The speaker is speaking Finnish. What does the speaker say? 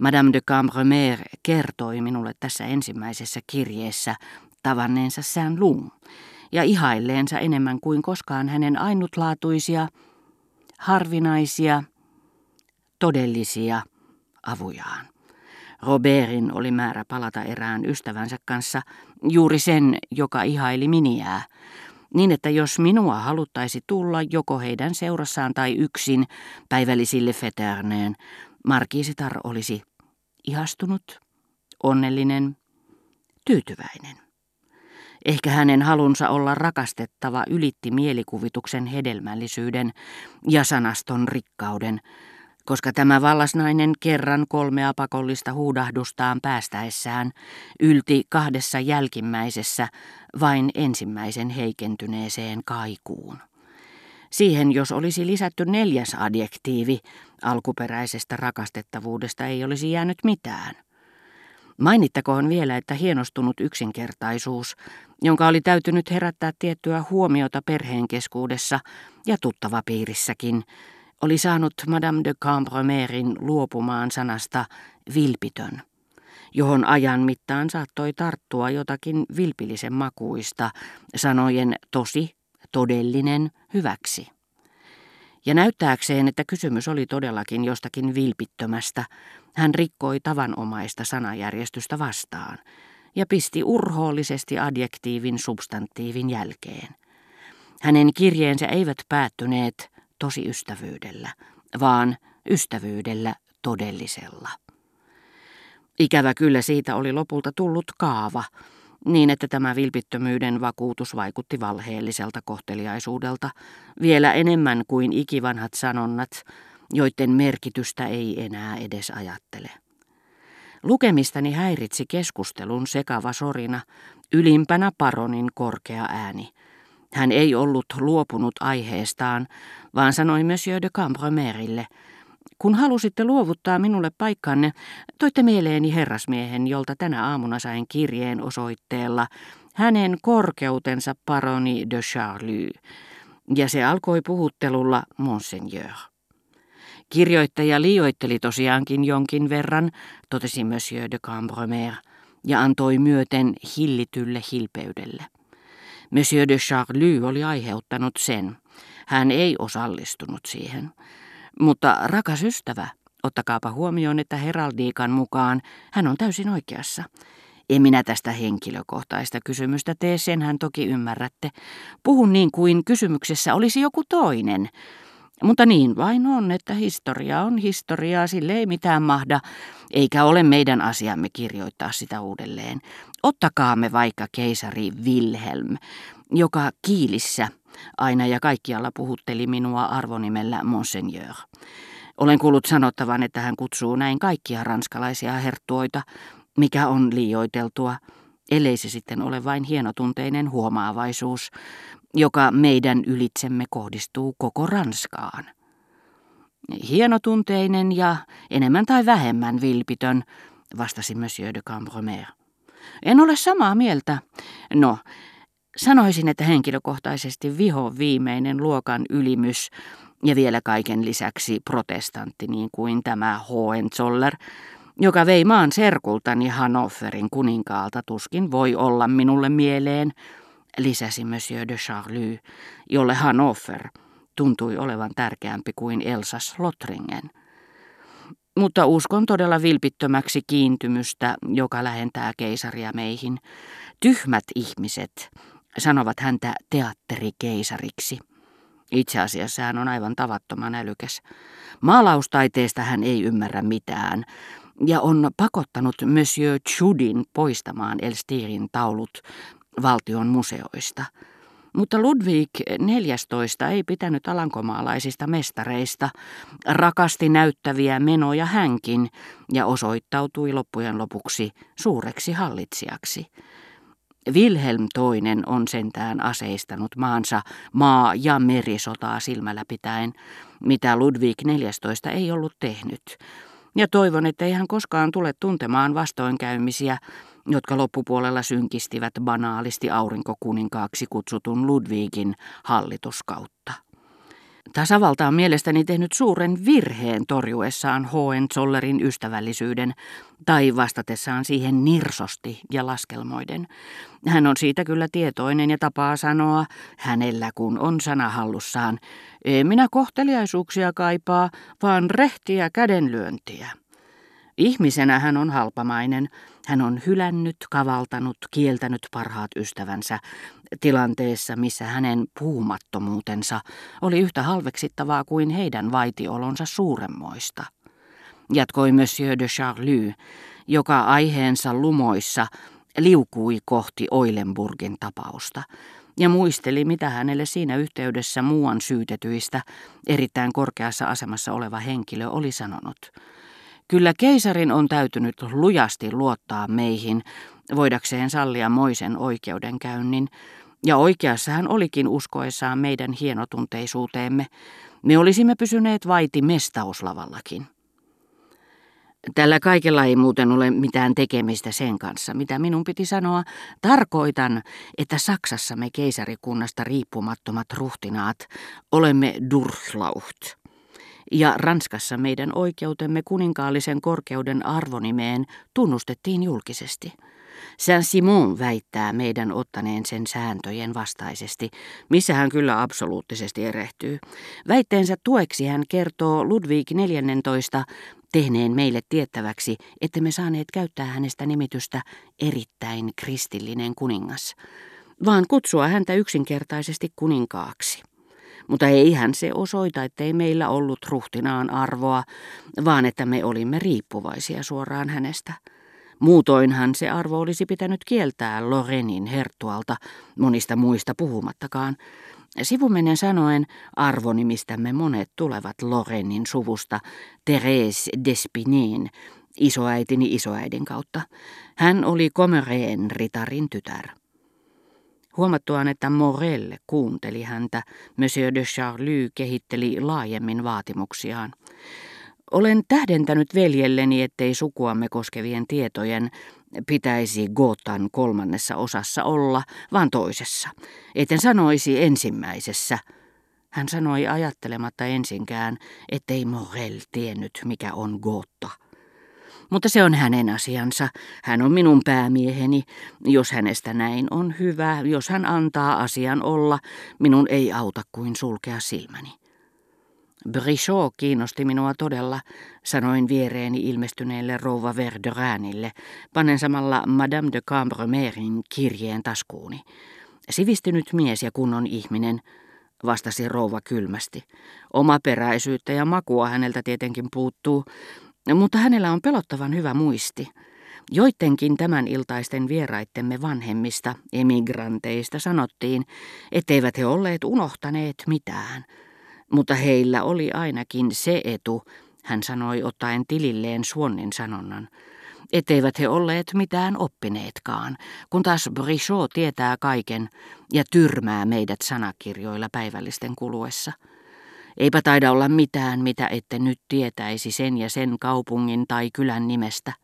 Madame de Cambremer kertoi minulle tässä ensimmäisessä kirjeessä tavanneensa Saint Lung ja ihailleensa enemmän kuin koskaan hänen ainutlaatuisia, harvinaisia, todellisia avujaan. Robertin oli määrä palata erään ystävänsä kanssa, juuri sen, joka ihaili miniää, niin että jos minua haluttaisi tulla joko heidän seurassaan tai yksin päivällisille feterneen, Markiisitar olisi ihastunut, onnellinen, tyytyväinen. Ehkä hänen halunsa olla rakastettava ylitti mielikuvituksen hedelmällisyyden ja sanaston rikkauden, koska tämä vallasnainen kerran kolmea pakollista huudahdustaan päästäessään ylti kahdessa jälkimmäisessä vain ensimmäisen heikentyneeseen kaikuun. Siihen, jos olisi lisätty neljäs adjektiivi, alkuperäisestä rakastettavuudesta ei olisi jäänyt mitään. Mainittakoon vielä, että hienostunut yksinkertaisuus, jonka oli täytynyt herättää tiettyä huomiota perheen keskuudessa ja tuttava piirissäkin, oli saanut Madame de Cambremerin luopumaan sanasta vilpitön, johon ajan mittaan saattoi tarttua jotakin vilpillisen makuista sanojen tosi, todellinen, hyväksi. Ja näyttääkseen, että kysymys oli todellakin jostakin vilpittömästä, hän rikkoi tavanomaista sanajärjestystä vastaan ja pisti urhoollisesti adjektiivin substantiivin jälkeen. Hänen kirjeensä eivät päättyneet tosi ystävyydellä, vaan ystävyydellä todellisella. Ikävä kyllä siitä oli lopulta tullut kaava, niin että tämä vilpittömyyden vakuutus vaikutti valheelliselta kohteliaisuudelta vielä enemmän kuin ikivanhat sanonnat, joiden merkitystä ei enää edes ajattele. Lukemistani häiritsi keskustelun sekava sorina, ylimpänä paronin korkea ääni – hän ei ollut luopunut aiheestaan, vaan sanoi Monsieur de Cambromerille, kun halusitte luovuttaa minulle paikkanne, toitte mieleeni herrasmiehen, jolta tänä aamuna sain kirjeen osoitteella hänen korkeutensa paroni de Charlie, ja se alkoi puhuttelulla Monseigneur. Kirjoittaja liioitteli tosiaankin jonkin verran, totesi Monsieur de Cambromer, ja antoi myöten hillitylle hilpeydelle. Monsieur de Charlie oli aiheuttanut sen. Hän ei osallistunut siihen. Mutta rakas ystävä, ottakaapa huomioon, että heraldiikan mukaan hän on täysin oikeassa. En minä tästä henkilökohtaista kysymystä tee, sen hän toki ymmärrätte. Puhun niin kuin kysymyksessä olisi joku toinen. Mutta niin vain on, että historia on historiaa, sille ei mitään mahda, eikä ole meidän asiamme kirjoittaa sitä uudelleen. Ottakaamme vaikka keisari Wilhelm, joka Kiilissä aina ja kaikkialla puhutteli minua arvonimellä Monseigneur. Olen kuullut sanottavan, että hän kutsuu näin kaikkia ranskalaisia herttuoita, mikä on liioiteltua, ellei se sitten ole vain hienotunteinen huomaavaisuus, joka meidän ylitsemme kohdistuu koko Ranskaan. Hienotunteinen ja enemmän tai vähemmän vilpitön, vastasi Monsieur de Cambromer. En ole samaa mieltä. No, sanoisin, että henkilökohtaisesti viho viimeinen luokan ylimys ja vielä kaiken lisäksi protestantti niin kuin tämä Hohenzoller, joka vei maan serkultani Hannoverin kuninkaalta tuskin voi olla minulle mieleen, lisäsi Monsieur de Charlie, jolle Hannover tuntui olevan tärkeämpi kuin Elsas Lothringen. Mutta uskon todella vilpittömäksi kiintymystä, joka lähentää keisaria meihin. Tyhmät ihmiset sanovat häntä teatterikeisariksi. Itse asiassa hän on aivan tavattoman älykäs. Maalaustaiteesta hän ei ymmärrä mitään, ja on pakottanut Monsieur Chudin poistamaan Elstirin taulut valtion museoista. Mutta Ludwig XIV ei pitänyt alankomaalaisista mestareista, rakasti näyttäviä menoja hänkin ja osoittautui loppujen lopuksi suureksi hallitsijaksi. Wilhelm II on sentään aseistanut maansa maa- ja merisotaa silmällä pitäen, mitä Ludwig XIV ei ollut tehnyt. Ja toivon, että ei hän koskaan tule tuntemaan vastoinkäymisiä, jotka loppupuolella synkistivät banaalisti aurinkokuninkaaksi kutsutun Ludwigin hallituskautta. Tasavalta on mielestäni tehnyt suuren virheen torjuessaan Hohenzollerin ystävällisyyden tai vastatessaan siihen nirsosti ja laskelmoiden. Hän on siitä kyllä tietoinen ja tapaa sanoa, hänellä kun on sana hallussaan, minä kohteliaisuuksia kaipaa, vaan rehtiä kädenlyöntiä. Ihmisenä hän on halpamainen. Hän on hylännyt, kavaltanut, kieltänyt parhaat ystävänsä tilanteessa, missä hänen puumattomuutensa oli yhtä halveksittavaa kuin heidän vaitiolonsa suuremmoista. Jatkoi Monsieur de Charlie, joka aiheensa lumoissa liukui kohti Oilenburgin tapausta ja muisteli, mitä hänelle siinä yhteydessä muuan syytetyistä erittäin korkeassa asemassa oleva henkilö oli sanonut. Kyllä keisarin on täytynyt lujasti luottaa meihin, voidakseen sallia moisen oikeudenkäynnin, ja oikeassa hän olikin uskoessaan meidän hienotunteisuuteemme. Me olisimme pysyneet vaiti mestauslavallakin. Tällä kaikella ei muuten ole mitään tekemistä sen kanssa, mitä minun piti sanoa. Tarkoitan, että Saksassa me keisarikunnasta riippumattomat ruhtinaat olemme Durchlaucht ja Ranskassa meidän oikeutemme kuninkaallisen korkeuden arvonimeen tunnustettiin julkisesti. Saint-Simon väittää meidän ottaneen sen sääntöjen vastaisesti, missä hän kyllä absoluuttisesti erehtyy. Väitteensä tueksi hän kertoo Ludwig 14 tehneen meille tiettäväksi, että me saaneet käyttää hänestä nimitystä erittäin kristillinen kuningas, vaan kutsua häntä yksinkertaisesti kuninkaaksi. Mutta eihän se osoita, ettei meillä ollut ruhtinaan arvoa, vaan että me olimme riippuvaisia suoraan hänestä. Muutoinhan se arvo olisi pitänyt kieltää Lorenin herttualta, monista muista puhumattakaan. Sivumennen sanoen arvonimistämme monet tulevat Lorenin suvusta, Therese Despinin, isoäitini isoäidin kautta. Hän oli Comereen ritarin tytär. Huomattuaan, että Morel kuunteli häntä, Monsieur de Charlie kehitteli laajemmin vaatimuksiaan. Olen tähdentänyt veljelleni, ettei sukuamme koskevien tietojen pitäisi Gotan kolmannessa osassa olla, vaan toisessa. Etten sanoisi ensimmäisessä. Hän sanoi ajattelematta ensinkään, ettei Morel tiennyt, mikä on Gotta. Mutta se on hänen asiansa. Hän on minun päämieheni. Jos hänestä näin on hyvä, jos hän antaa asian olla, minun ei auta kuin sulkea silmäni. Brichot kiinnosti minua todella, sanoin viereeni ilmestyneelle rouva Verderanille, panen samalla Madame de Cambremerin kirjeen taskuuni. Sivistynyt mies ja kunnon ihminen, vastasi rouva kylmästi. Oma peräisyyttä ja makua häneltä tietenkin puuttuu, mutta hänellä on pelottavan hyvä muisti. Joidenkin tämän iltaisten vieraittemme vanhemmista emigranteista sanottiin, etteivät he olleet unohtaneet mitään. Mutta heillä oli ainakin se etu, hän sanoi ottaen tililleen Suonnin sanonnan, etteivät he olleet mitään oppineetkaan, kun taas Brichot tietää kaiken ja tyrmää meidät sanakirjoilla päivällisten kuluessa. Eipä taida olla mitään, mitä ette nyt tietäisi sen ja sen kaupungin tai kylän nimestä.